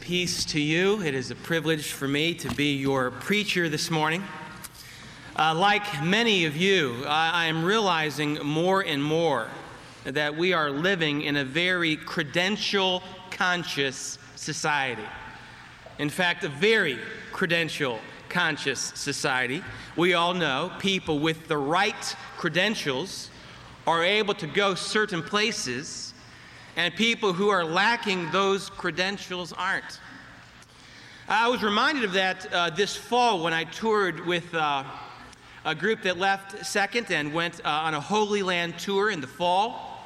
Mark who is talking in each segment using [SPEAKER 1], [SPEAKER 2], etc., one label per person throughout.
[SPEAKER 1] peace to you. It is a privilege for me to be your preacher this morning. Uh, like many of you, I, I am realizing more and more that we are living in a very credential conscious society. In fact, a very credential conscious society. We all know people with the right credentials are able to go certain places and people who are lacking those credentials aren't. I was reminded of that uh, this fall when I toured with uh, a group that left second and went uh, on a Holy Land tour in the fall.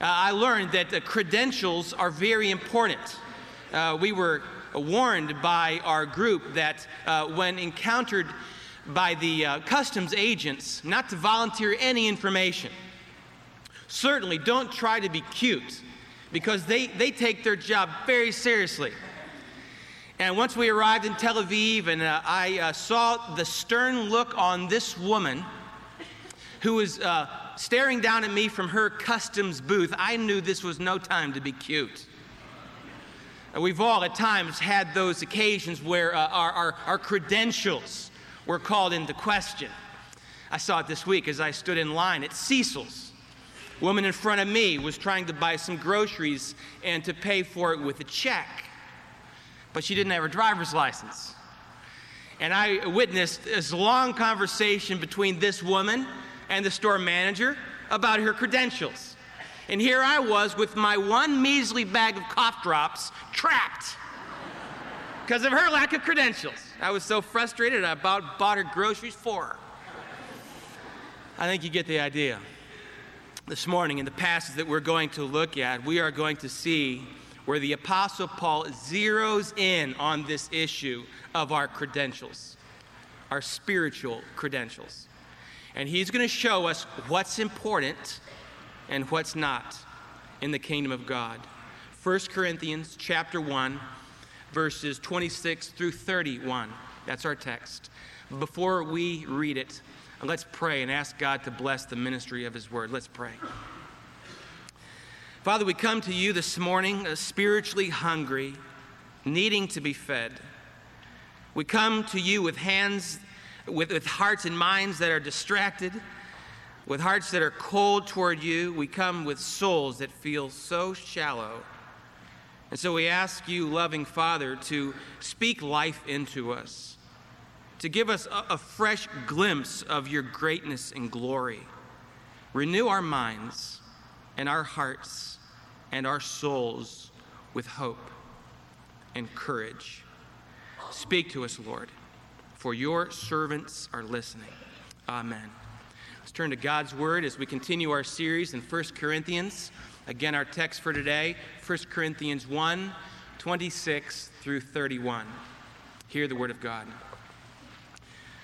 [SPEAKER 1] Uh, I learned that credentials are very important. Uh, we were warned by our group that uh, when encountered by the customs agents, not to volunteer any information. Certainly, don't try to be cute because they, they take their job very seriously. And once we arrived in Tel Aviv, and uh, I uh, saw the stern look on this woman who was uh, staring down at me from her customs booth, I knew this was no time to be cute. We've all at times had those occasions where uh, our, our, our credentials were called into question. I saw it this week as I stood in line at Seessel's woman in front of me was trying to buy some groceries and to pay for it with a check, but she didn't have her driver's license. And I witnessed this long conversation between this woman and the store manager about her credentials. And here I was with my one measly bag of cough drops trapped because of her lack of credentials. I was so frustrated, I about bought her groceries for her. I think you get the idea this morning in the passage that we're going to look at, we are going to see where the Apostle Paul zeroes in on this issue of our credentials, our spiritual credentials. And he's going to show us what's important and what's not in the kingdom of God. 1 Corinthians chapter 1 verses 26 through 31. That's our text. Before we read it, Let's pray and ask God to bless the ministry of His word. Let's pray. Father, we come to you this morning uh, spiritually hungry, needing to be fed. We come to you with hands, with, with hearts and minds that are distracted, with hearts that are cold toward you. We come with souls that feel so shallow. And so we ask you, loving Father, to speak life into us to give us a, a fresh glimpse of your greatness and glory. Renew our minds and our hearts and our souls with hope and courage. Speak to us, Lord, for your servants are listening. Amen. Let's turn to God's word as we continue our series in 1 Corinthians. Again, our text for today, 1 Corinthians 1 26 through 31. Hear the word of God.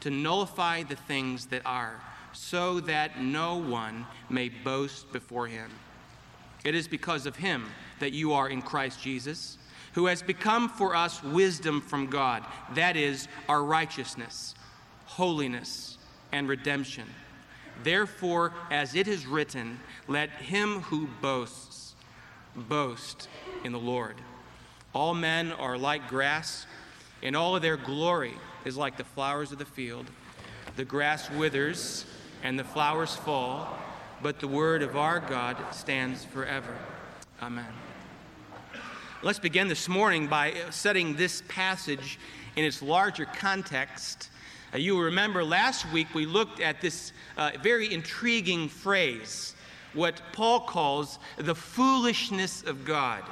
[SPEAKER 1] to nullify the things that are, so that no one may boast before him. It is because of him that you are in Christ Jesus, who has become for us wisdom from God, that is, our righteousness, holiness, and redemption. Therefore, as it is written, let him who boasts boast in the Lord. All men are like grass, in all of their glory is like the flowers of the field. The grass withers and the flowers fall, but the word of our God stands forever. Amen. Let's begin this morning by setting this passage in its larger context. Uh, you remember last week we looked at this uh, very intriguing phrase, what Paul calls the foolishness of God.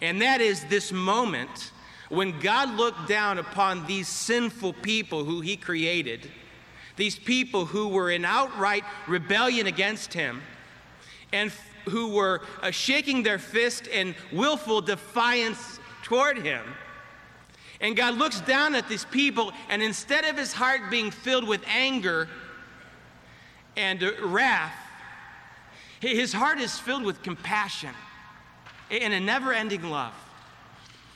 [SPEAKER 1] And that is this moment when God looked down upon these sinful people who he created, these people who were in outright rebellion against him, and who were uh, shaking their fist in willful defiance toward him. And God looks down at these people, and instead of his heart being filled with anger and wrath, his heart is filled with compassion and a never ending love.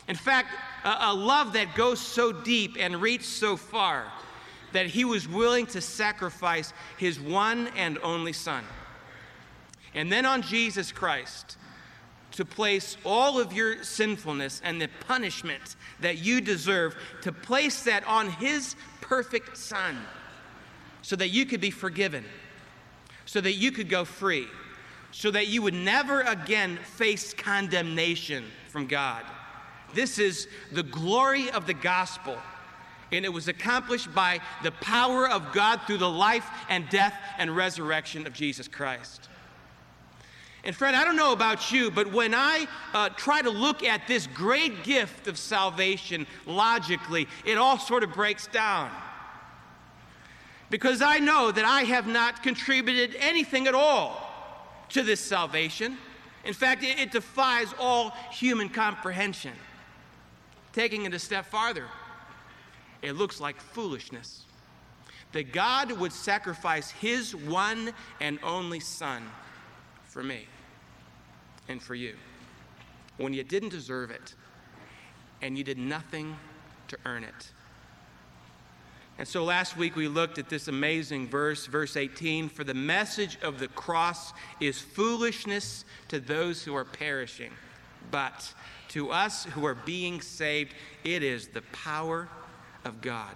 [SPEAKER 1] In fact, a, love that goes so deep and reaches so far that he was willing to sacrifice his one and only son. And then on Jesus Christ to place all of your sinfulness and the punishment that you deserve, to place that on his perfect son so that you could be forgiven, so that you could go free, so that you would never again face condemnation from God. This is the glory of the gospel. And it was accomplished by the power of God through the life and death and resurrection of Jesus Christ. And, friend, I don't know about you, but when I uh, try to look at this great gift of salvation logically, it all sort of breaks down. Because I know that I have not contributed anything at all to this salvation. In fact, it, it defies all human comprehension. Taking it a step farther, it looks like foolishness. That God would sacrifice his one and only Son for me and for you when you didn't deserve it and you did nothing to earn it. And so last week we looked at this amazing verse, verse 18 For the message of the cross is foolishness to those who are perishing, but to us who are being saved, it is the power of God.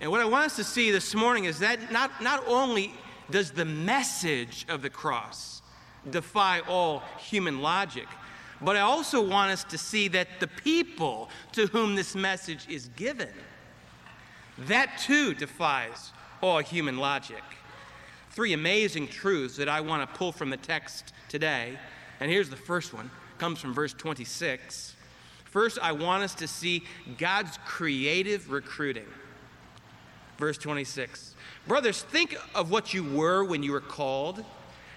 [SPEAKER 1] And what I want us to see this morning is that not, not only does the message of the cross defy all human logic, but I also want us to see that the people to whom this message is given, that too defies all human logic. Three amazing truths that I want to pull from the text today. And here's the first one comes from verse 26. First, I want us to see God's creative recruiting. Verse 26. Brothers, think of what you were when you were called.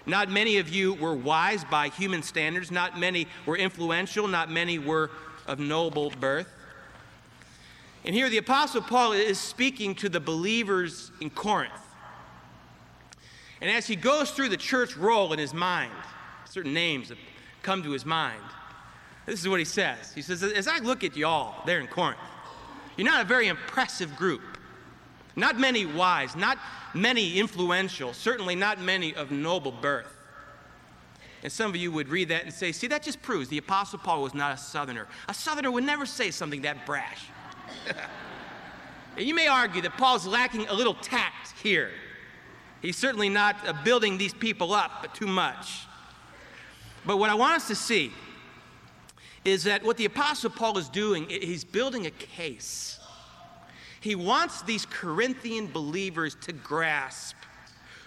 [SPEAKER 1] Not many of you were wise by human standards, not many were influential, not many were of noble birth. And here the Apostle Paul is speaking to the believers in Corinth. And as he goes through the church roll in his mind, certain names come to his mind. This is what he says. He says, As I look at y'all there in Corinth, you're not a very impressive group. Not many wise, not many influential, certainly not many of noble birth. And some of you would read that and say, see, that just proves the Apostle Paul was not a Southerner. A Southerner would never say something that brash. and you may argue that Paul's lacking a little tact here. He's certainly not uh, building these people up too much. But what I want us to see is that what the Apostle Paul is doing, he's building a case. He wants these Corinthian believers to grasp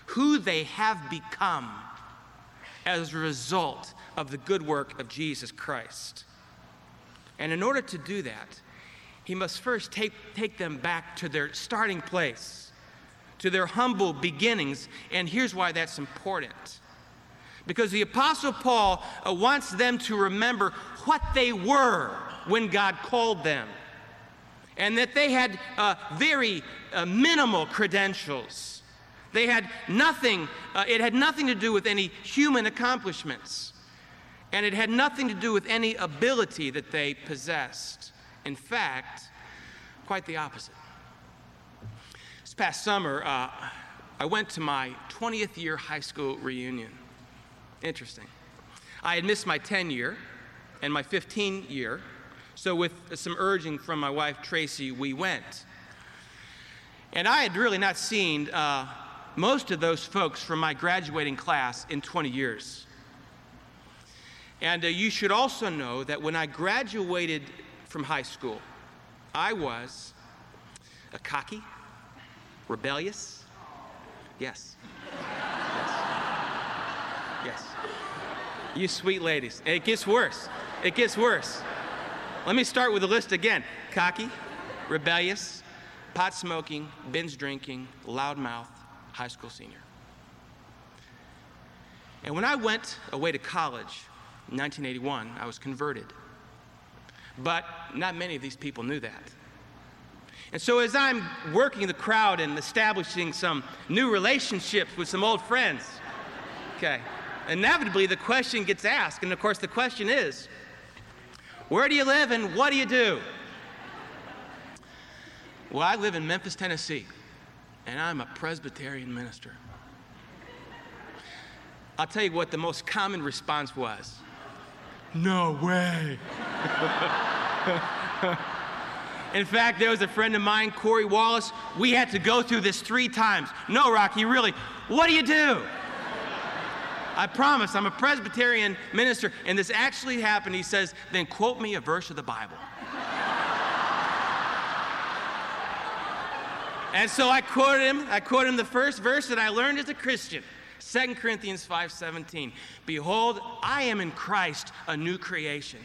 [SPEAKER 1] who they have become as a result of the good work of Jesus Christ. And in order to do that, he must first take, take them back to their starting place, to their humble beginnings. And here's why that's important because the Apostle Paul uh, wants them to remember what they were when God called them, and that they had uh, very uh, minimal credentials. They had nothing, uh, it had nothing to do with any human accomplishments, and it had nothing to do with any ability that they possessed. In fact, quite the opposite. This past summer, uh, I went to my 20th year high school reunion. Interesting. I had missed my 10 year and my 15 year, so with some urging from my wife Tracy, we went. And I had really not seen uh, most of those folks from my graduating class in 20 years. And uh, you should also know that when I graduated from high school, I was a cocky, rebellious, yes, Yes. You sweet ladies. It gets worse. It gets worse. Let me start with the list again cocky, rebellious, pot smoking, binge drinking, loudmouth, high school senior. And when I went away to college in 1981, I was converted. But not many of these people knew that. And so, as I'm working the crowd and establishing some new relationships with some old friends, okay, inevitably the question gets asked. And of course, the question is where do you live and what do you do? Well, I live in Memphis, Tennessee, and I'm a Presbyterian minister. I'll tell you what the most common response was No way. In fact, there was a friend of mine, Corey Wallace. We had to go through this three times. No, Rocky, really, what do you do? I promise, I'm a Presbyterian minister, and this actually happened. He says, then quote me a verse of the Bible. and so I quoted him. I quoted him the first verse that I learned as a Christian. 2 Corinthians 5:17. Behold, I am in Christ a new creation.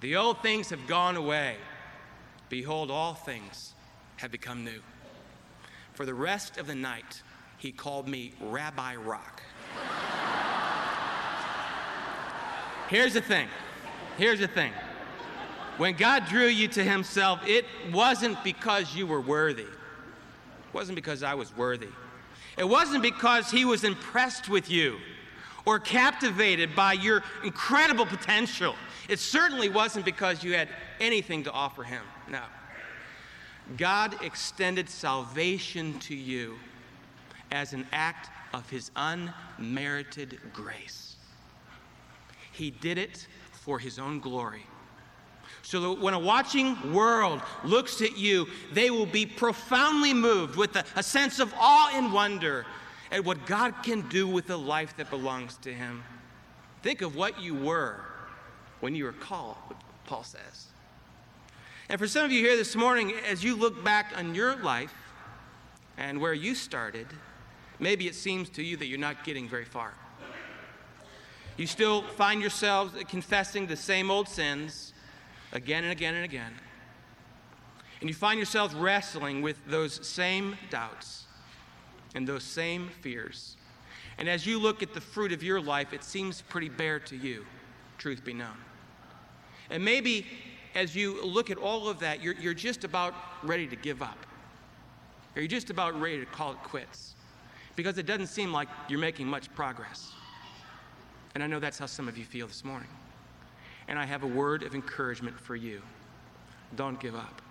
[SPEAKER 1] The old things have gone away. Behold, all things have become new. For the rest of the night, he called me Rabbi Rock. Here's the thing. Here's the thing. When God drew you to himself, it wasn't because you were worthy. It wasn't because I was worthy. It wasn't because he was impressed with you or captivated by your incredible potential. It certainly wasn't because you had anything to offer him. No. God extended salvation to you as an act of his unmerited grace. He did it for his own glory. So that when a watching world looks at you, they will be profoundly moved with a, a sense of awe and wonder at what God can do with the life that belongs to him. Think of what you were when you were called, Paul says. And for some of you here this morning, as you look back on your life and where you started, maybe it seems to you that you're not getting very far. You still find yourselves confessing the same old sins again and again and again. And you find yourselves wrestling with those same doubts and those same fears. And as you look at the fruit of your life, it seems pretty bare to you, truth be known. And maybe as you look at all of that, you're, you're just about ready to give up. Or you're just about ready to call it quits because it doesn't seem like you're making much progress. And I know that's how some of you feel this morning. And I have a word of encouragement for you don't give up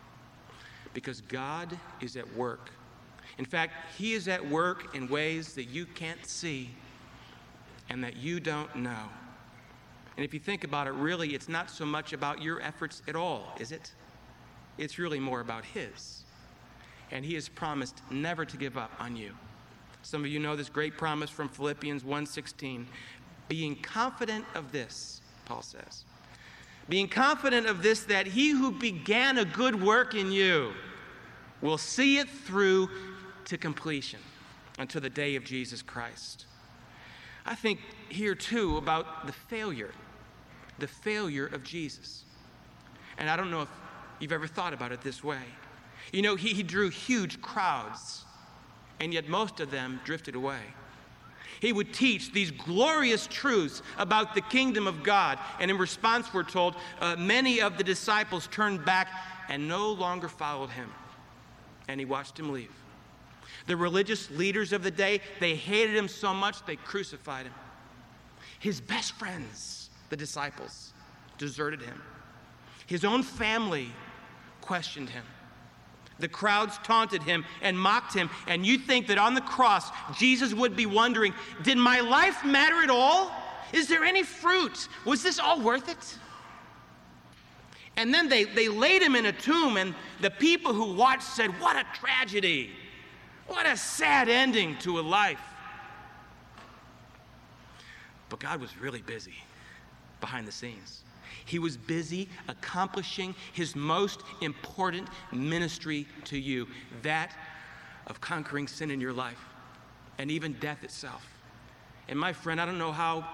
[SPEAKER 1] because God is at work. In fact, He is at work in ways that you can't see and that you don't know. And if you think about it, really, it's not so much about your efforts at all, is it? It's really more about His. And He has promised never to give up on you. Some of you know this great promise from Philippians 1:16, being confident of this, Paul says. Being confident of this that he who began a good work in you will see it through to completion until the day of Jesus Christ. I think here too about the failure, the failure of Jesus. And I don't know if you've ever thought about it this way. You know, he, he drew huge crowds, and yet most of them drifted away. He would teach these glorious truths about the kingdom of God, and in response, we're told, uh, many of the disciples turned back and no longer followed him. And he watched him leave. The religious leaders of the day, they hated him so much they crucified him. His best friends, the disciples, deserted him. His own family questioned him. The crowds taunted him and mocked him. And you think that on the cross, Jesus would be wondering, Did my life matter at all? Is there any fruit? Was this all worth it? And then they, they laid him in a tomb, and the people who watched said, What a tragedy! What a sad ending to a life. But God was really busy behind the scenes. He was busy accomplishing his most important ministry to you that of conquering sin in your life and even death itself. And my friend, I don't know how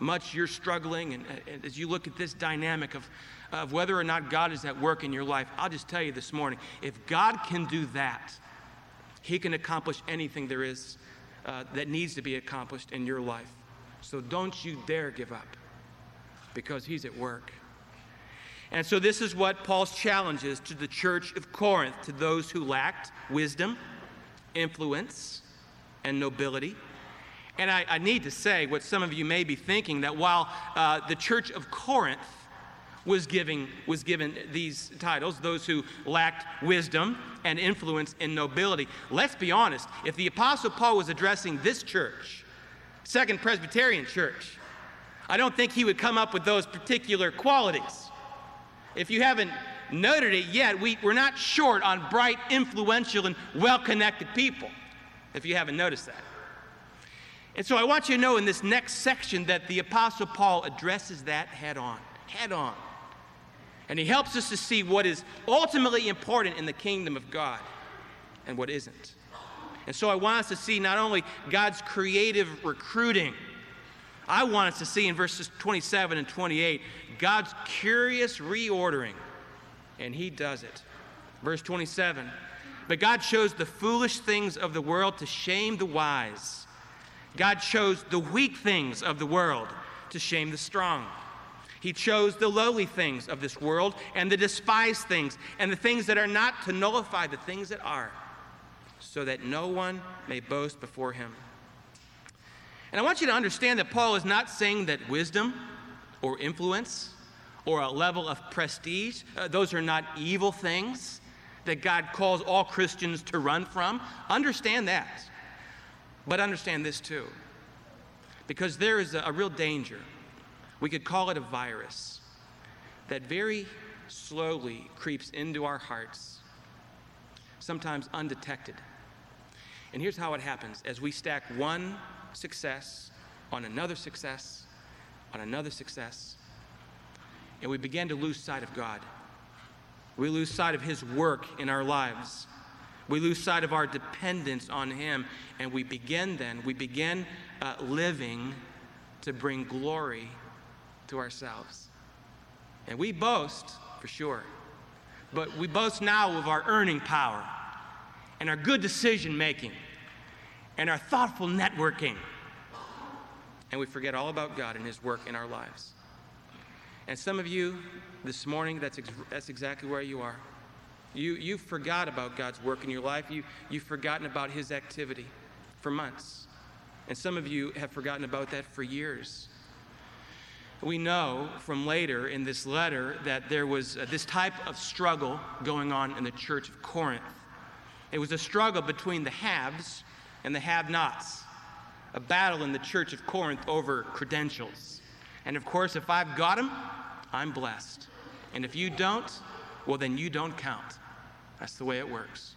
[SPEAKER 1] much you're struggling, and, and as you look at this dynamic of, of whether or not God is at work in your life, I'll just tell you this morning if God can do that, he can accomplish anything there is uh, that needs to be accomplished in your life. So don't you dare give up because He's at work. And so, this is what Paul's challenge is to the church of Corinth, to those who lacked wisdom, influence, and nobility. And I, I need to say what some of you may be thinking that while uh, the church of Corinth was, giving, was given these titles, those who lacked wisdom and influence and nobility, let's be honest, if the Apostle Paul was addressing this church, Second Presbyterian Church, I don't think he would come up with those particular qualities. If you haven't noted it yet, we, we're not short on bright, influential, and well connected people, if you haven't noticed that. And so I want you to know in this next section that the Apostle Paul addresses that head on, head on. And he helps us to see what is ultimately important in the kingdom of God and what isn't. And so I want us to see not only God's creative recruiting, I want us to see in verses 27 and 28 God's curious reordering, and he does it. Verse 27 But God chose the foolish things of the world to shame the wise. God chose the weak things of the world to shame the strong. He chose the lowly things of this world and the despised things and the things that are not to nullify the things that are, so that no one may boast before him. And I want you to understand that Paul is not saying that wisdom or influence or a level of prestige, uh, those are not evil things that God calls all Christians to run from. Understand that. But understand this too. Because there is a, a real danger. We could call it a virus that very slowly creeps into our hearts, sometimes undetected. And here's how it happens as we stack one success on another success on another success. And we begin to lose sight of God. We lose sight of His work in our lives. We lose sight of our dependence on Him. And we begin then, we begin uh, living to bring glory to ourselves. And we boast, for sure, but we boast now of our earning power and our good decision making and our thoughtful networking and we forget all about God and His work in our lives. And some of you this morning, that's, ex- that's exactly where you are. You, you forgot about God's work in your life. You, you've forgotten about His activity for months. And some of you have forgotten about that for years. We know from later in this letter that there was uh, this type of struggle going on in the church of Corinth. It was a struggle between the haves and the have nots a battle in the church of Corinth over credentials. And of course, if I've got them, I'm blessed. And if you don't, well, then you don't count. That's the way it works.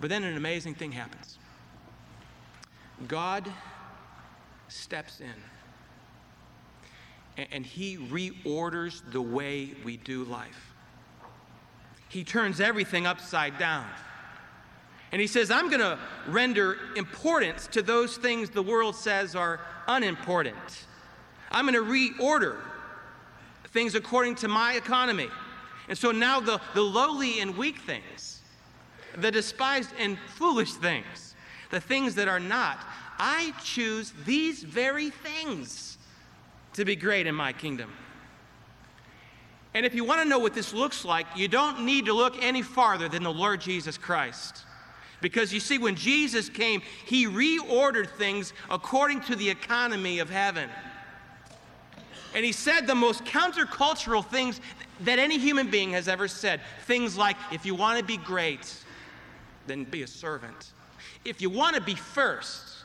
[SPEAKER 1] But then an amazing thing happens God steps in and he reorders the way we do life. He turns everything upside down. And he says, I'm going to render importance to those things the world says are unimportant. I'm going to reorder things according to my economy. And so now the, the lowly and weak things, the despised and foolish things, the things that are not, I choose these very things to be great in my kingdom. And if you want to know what this looks like, you don't need to look any farther than the Lord Jesus Christ. Because you see, when Jesus came, he reordered things according to the economy of heaven. And he said the most countercultural things that any human being has ever said. Things like, if you want to be great, then be a servant. If you want to be first,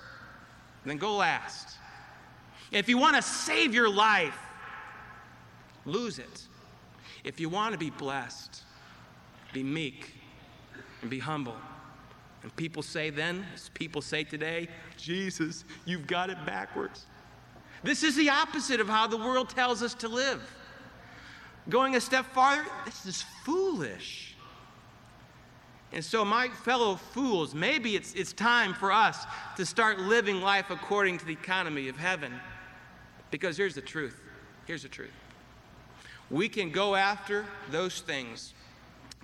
[SPEAKER 1] then go last. If you want to save your life, lose it. If you want to be blessed, be meek and be humble. And people say then, as people say today, Jesus, you've got it backwards. This is the opposite of how the world tells us to live. Going a step farther, this is foolish. And so, my fellow fools, maybe it's, it's time for us to start living life according to the economy of heaven. Because here's the truth. Here's the truth. We can go after those things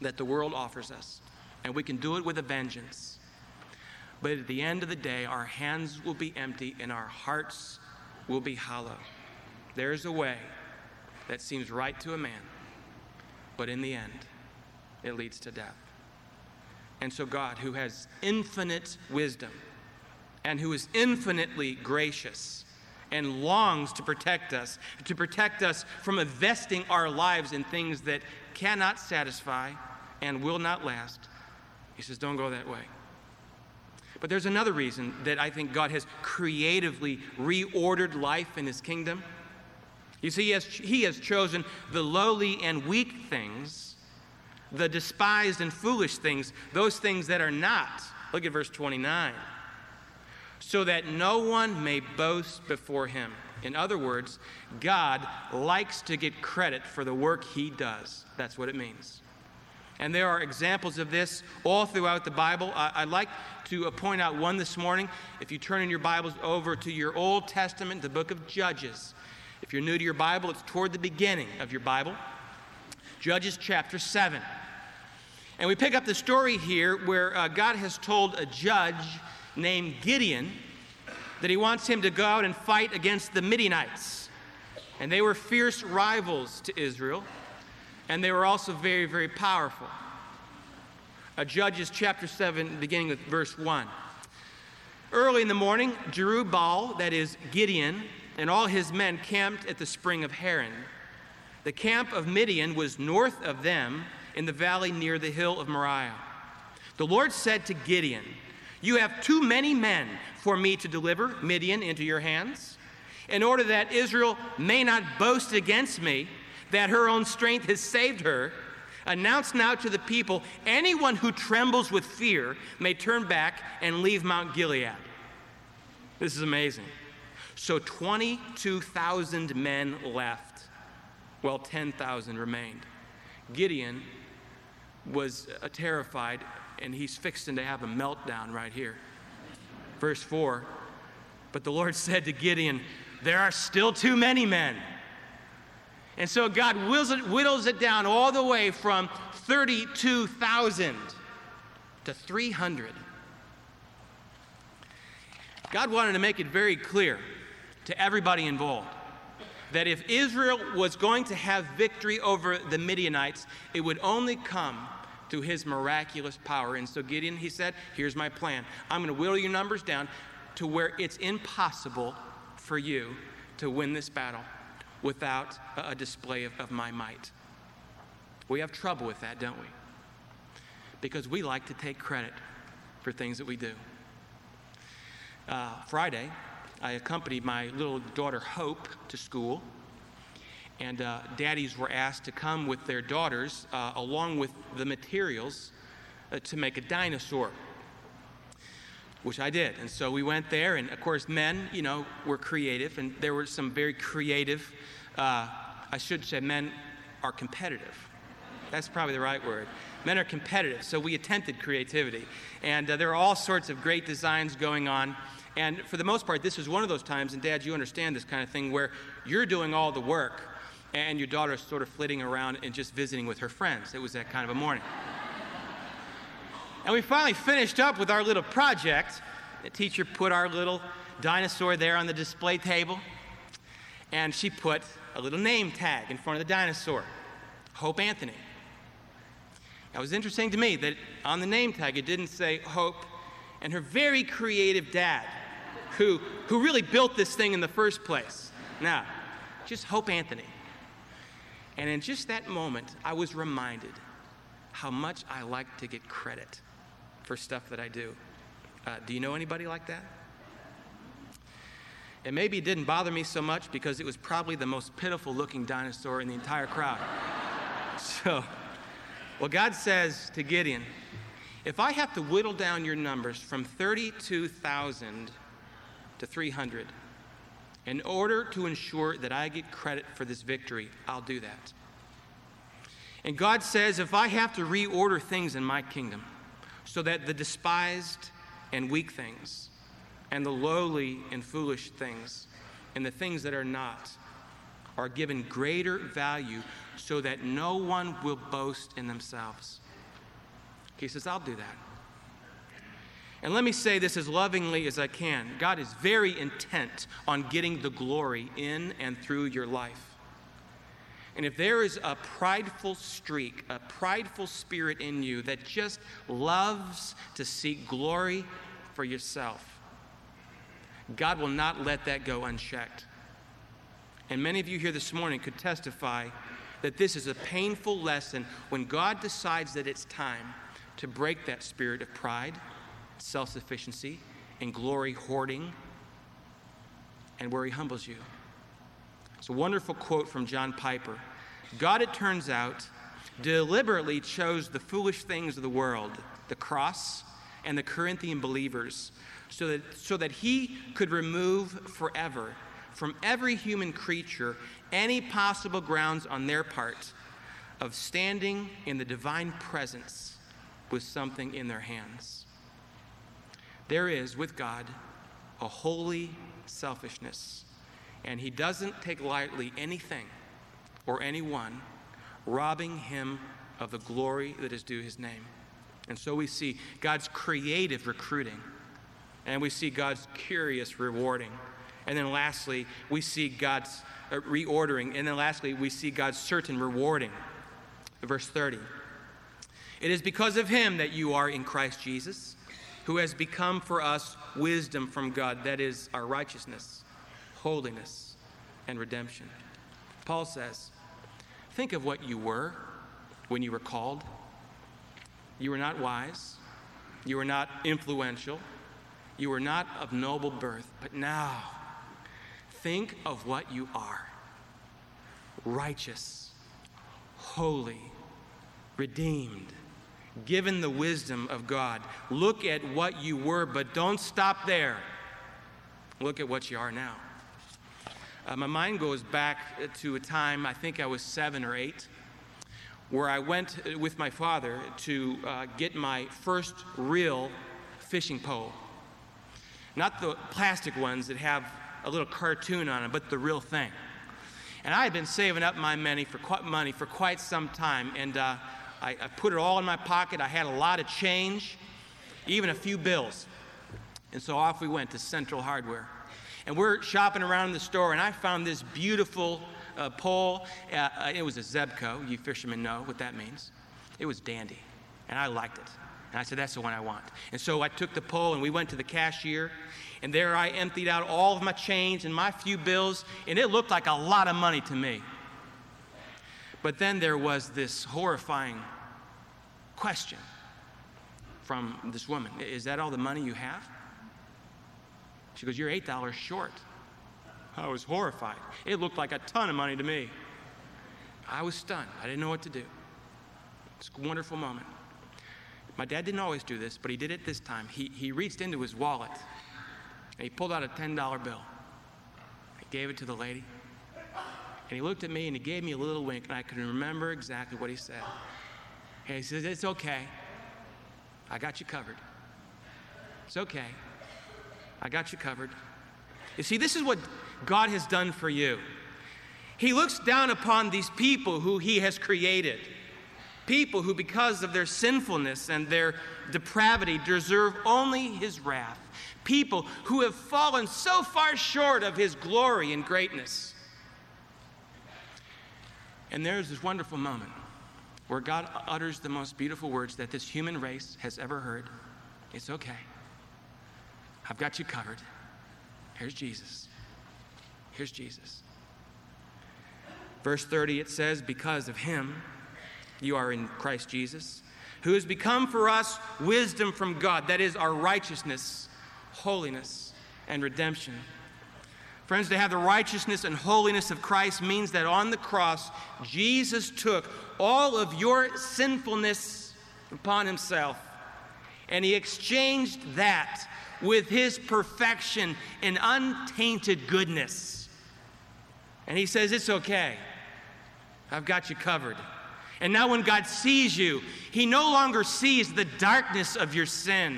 [SPEAKER 1] that the world offers us and we can do it with a vengeance. But at the end of the day, our hands will be empty and our hearts will be hollow. There's a way that seems right to a man, but in the end, it leads to death. And so, God, who has infinite wisdom and who is infinitely gracious and longs to protect us, to protect us from investing our lives in things that cannot satisfy and will not last, He says, don't go that way. But there's another reason that I think God has creatively reordered life in His kingdom. You see, He has, he has chosen the lowly and weak things, the despised and foolish things, those things that are not. Look at verse 29. So that no one may boast before Him. In other words, God likes to get credit for the work He does. That's what it means. And there are examples of this all throughout the Bible. I, would like to uh, point out one this morning. If you turn in your Bibles over to your Old Testament, the book of Judges. If you're new to your Bible, it's toward the beginning of your Bible. Judges chapter 7. And we pick up the story here where uh, God has told a judge named Gideon that he wants him to go out and fight against the Midianites. And they were fierce rivals to Israel and they were also very, very powerful. Uh, Judges chapter 7, beginning with verse 1. Early in the morning, Jerubbaal, that is Gideon, and all his men camped at the spring of Harod. The camp of Midian was north of them in the valley near the hill of Moreh. The Lord said to Gideon, You have too many men for me to deliver Midian into your hands. In order that Israel may not boast against me, that her own strength has saved her, announce now to the people anyone who trembles with fear may turn back and leave Mount Gilead. This is amazing. So 22,000 men left, while 10,000 remained. Gideon was uh, terrified, and he's fixing to have a meltdown right here. Verse 4 But the Lord said to Gideon, There are still too many men. And so God it, whittles it down all the way from 32,000 to 300. God wanted to make it very clear to everybody involved that if Israel was going to have victory over the Midianites, it would only come through his miraculous power. And so Gideon, he said, Here's my plan. I'm going to whittle your numbers down to where it's impossible for you to win this battle without a display of, of my might. We have trouble with that, don't we? Because we like to take credit for things that we do. Uh, Friday, I accompanied my little daughter Hope to school, and uh, daddies were asked to come with their daughters uh, along with the materials uh, to make a dinosaur which I did. And so we went there, and of course, men, you know, were creative, and there were some very creative, uh, I should say, men are competitive. That's probably the right word. Men are competitive, so we attempted creativity. And uh, there are all sorts of great designs going on. And for the most part, this is one of those times, and Dad, you understand this kind of thing, where you're doing all the work, and your daughter's sort of flitting around and just visiting with her friends. It was that kind of a morning. And we finally finished up with our little project. The teacher put our little dinosaur there on the display table, and she put a little name tag in front of the dinosaur Hope Anthony. It was interesting to me that on the name tag it didn't say Hope and her very creative dad, who, who really built this thing in the first place. Now, just Hope Anthony. And in just that moment, I was reminded how much I like to get credit for stuff that I do. Uh, do you know anybody like that? And maybe it didn't bother me so much because it was probably the most pitiful looking dinosaur in the entire crowd. so, well, God says to Gideon, if I have to whittle down your numbers from 32,000 to 300 in order to ensure that I get credit for this victory, I'll do that. And God says, if I have to reorder things in my kingdom, so that the despised and weak things, and the lowly and foolish things, and the things that are not, are given greater value so that no one will boast in themselves. He says, I'll do that. And let me say this as lovingly as I can God is very intent on getting the glory in and through your life. And if there is a prideful streak, a prideful spirit in you that just loves to seek glory for yourself, God will not let that go unchecked. And many of you here this morning could testify that this is a painful lesson when God decides that it's time to break that spirit of pride, self sufficiency, and glory hoarding, and where He humbles you. It's a wonderful quote from John Piper God, it turns out, deliberately chose the foolish things of the world, the cross, and the Corinthian believers, so that, so that He could remove forever from every human creature any possible grounds on their part of standing in the divine presence with something in their hands. There is, with God, a holy selfishness, and He doesn't take lightly anything or anyone robbing Him of the glory that is due His name. And so we see God's creative recruiting, and we see God's curious rewarding. And then lastly, we see God's uh, reordering. And then lastly, we see God's certain rewarding. Verse 30. It is because of him that you are in Christ Jesus, who has become for us wisdom from God, that is, our righteousness, holiness, and redemption. Paul says, Think of what you were when you were called. You were not wise, you were not influential, you were not of noble birth, but now think of what you are righteous, holy, redeemed given the wisdom of God. Look at what you were, but don't stop there. Look at what you are now. Uh, my mind goes back to a time, I think I was seven or eight, where I went with my father to uh, get my first real fishing pole. Not the plastic ones that have a little cartoon on them, but the real thing. And I had been saving up my money for quite, money for quite some time, and uh, I, I put it all in my pocket. I had a lot of change, even a few bills. And so off we went to Central Hardware. And we're shopping around in the store, and I found this beautiful uh, pole. Uh, uh, it was a Zebco. You fishermen know what that means. It was dandy, and I liked it. And I said, That's the one I want. And so I took the pole, and we went to the cashier, and there I emptied out all of my change and my few bills, and it looked like a lot of money to me. But then there was this horrifying question from this woman Is that all the money you have? She goes, You're $8 short. I was horrified. It looked like a ton of money to me. I was stunned. I didn't know what to do. It's a wonderful moment. My dad didn't always do this, but he did it this time. He, he reached into his wallet and he pulled out a $10 bill. He gave it to the lady. And he looked at me and he gave me a little wink, and I can remember exactly what he said. And he says, It's okay. I got you covered. It's okay. I got you covered. You see, this is what God has done for you. He looks down upon these people who He has created. People who, because of their sinfulness and their depravity, deserve only His wrath. People who have fallen so far short of His glory and greatness. And there's this wonderful moment where God utters the most beautiful words that this human race has ever heard. It's okay. I've got you covered. Here's Jesus. Here's Jesus. Verse 30, it says, Because of him, you are in Christ Jesus, who has become for us wisdom from God. That is our righteousness, holiness, and redemption. Friends, to have the righteousness and holiness of Christ means that on the cross, Jesus took all of your sinfulness upon himself and he exchanged that with his perfection and untainted goodness. And he says, It's okay. I've got you covered. And now, when God sees you, he no longer sees the darkness of your sin.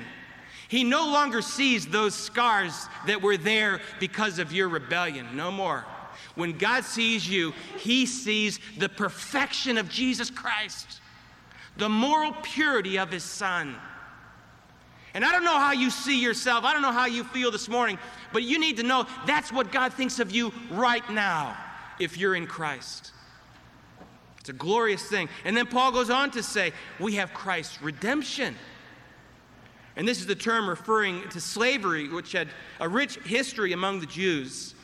[SPEAKER 1] He no longer sees those scars that were there because of your rebellion. No more. When God sees you, He sees the perfection of Jesus Christ, the moral purity of His Son. And I don't know how you see yourself, I don't know how you feel this morning, but you need to know that's what God thinks of you right now if you're in Christ. It's a glorious thing. And then Paul goes on to say, we have Christ's redemption. And this is the term referring to slavery, which had a rich history among the Jews.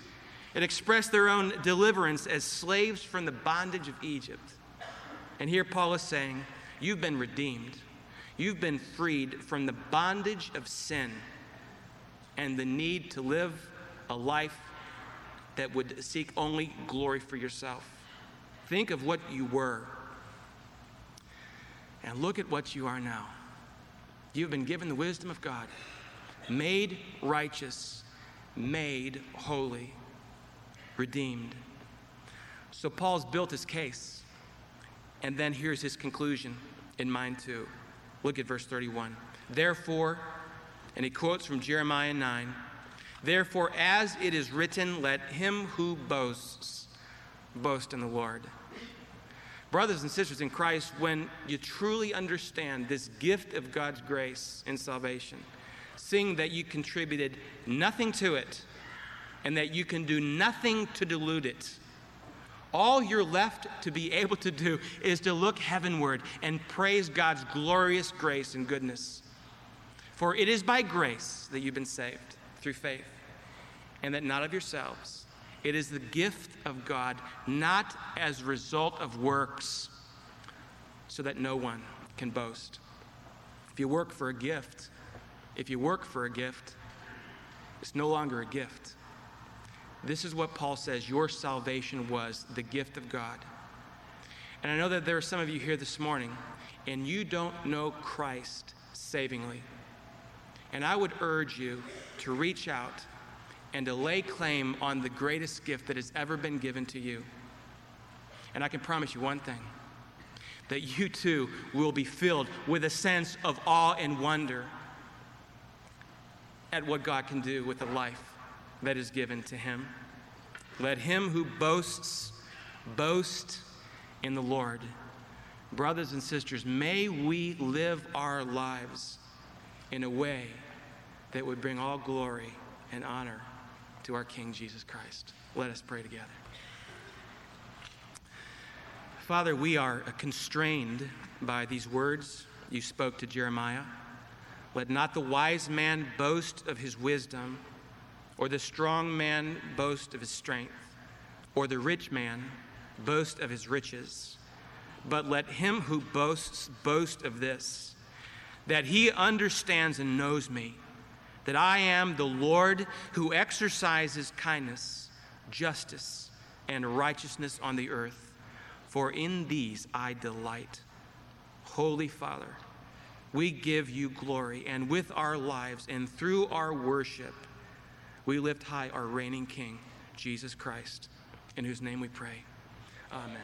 [SPEAKER 1] It expressed their own deliverance as slaves from the bondage of Egypt. And here Paul is saying, You've been redeemed. You've been freed from the bondage of sin and the need to live a life that would seek only glory for yourself. Think of what you were and look at what you are now. You've been given the wisdom of God, made righteous, made holy, redeemed. So Paul's built his case. And then here's his conclusion in mind, too. Look at verse 31. Therefore, and he quotes from Jeremiah 9 Therefore, as it is written, let him who boasts boast in the Lord. Brothers and sisters in Christ, when you truly understand this gift of God's grace in salvation, seeing that you contributed nothing to it and that you can do nothing to dilute it, all you're left to be able to do is to look heavenward and praise God's glorious grace and goodness. For it is by grace that you've been saved through faith, and that not of yourselves. It is the gift of God, not as result of works, so that no one can boast. If you work for a gift, if you work for a gift, it's no longer a gift. This is what Paul says your salvation was the gift of God. And I know that there are some of you here this morning, and you don't know Christ savingly. And I would urge you to reach out and to lay claim on the greatest gift that has ever been given to you. And I can promise you one thing that you too will be filled with a sense of awe and wonder at what God can do with a life that is given to him. Let him who boasts boast in the Lord. Brothers and sisters, may we live our lives in a way that would bring all glory and honor to our King Jesus Christ. Let us pray together. Father, we are constrained by these words you spoke to Jeremiah. Let not the wise man boast of his wisdom, or the strong man boast of his strength, or the rich man boast of his riches. But let him who boasts boast of this, that he understands and knows me that I am the Lord who exercises kindness, justice, and righteousness on the earth, for in these I delight. Holy Father, we give you glory, and with our lives and through our worship, we lift high our reigning King, Jesus Christ, in whose name we pray. Amen.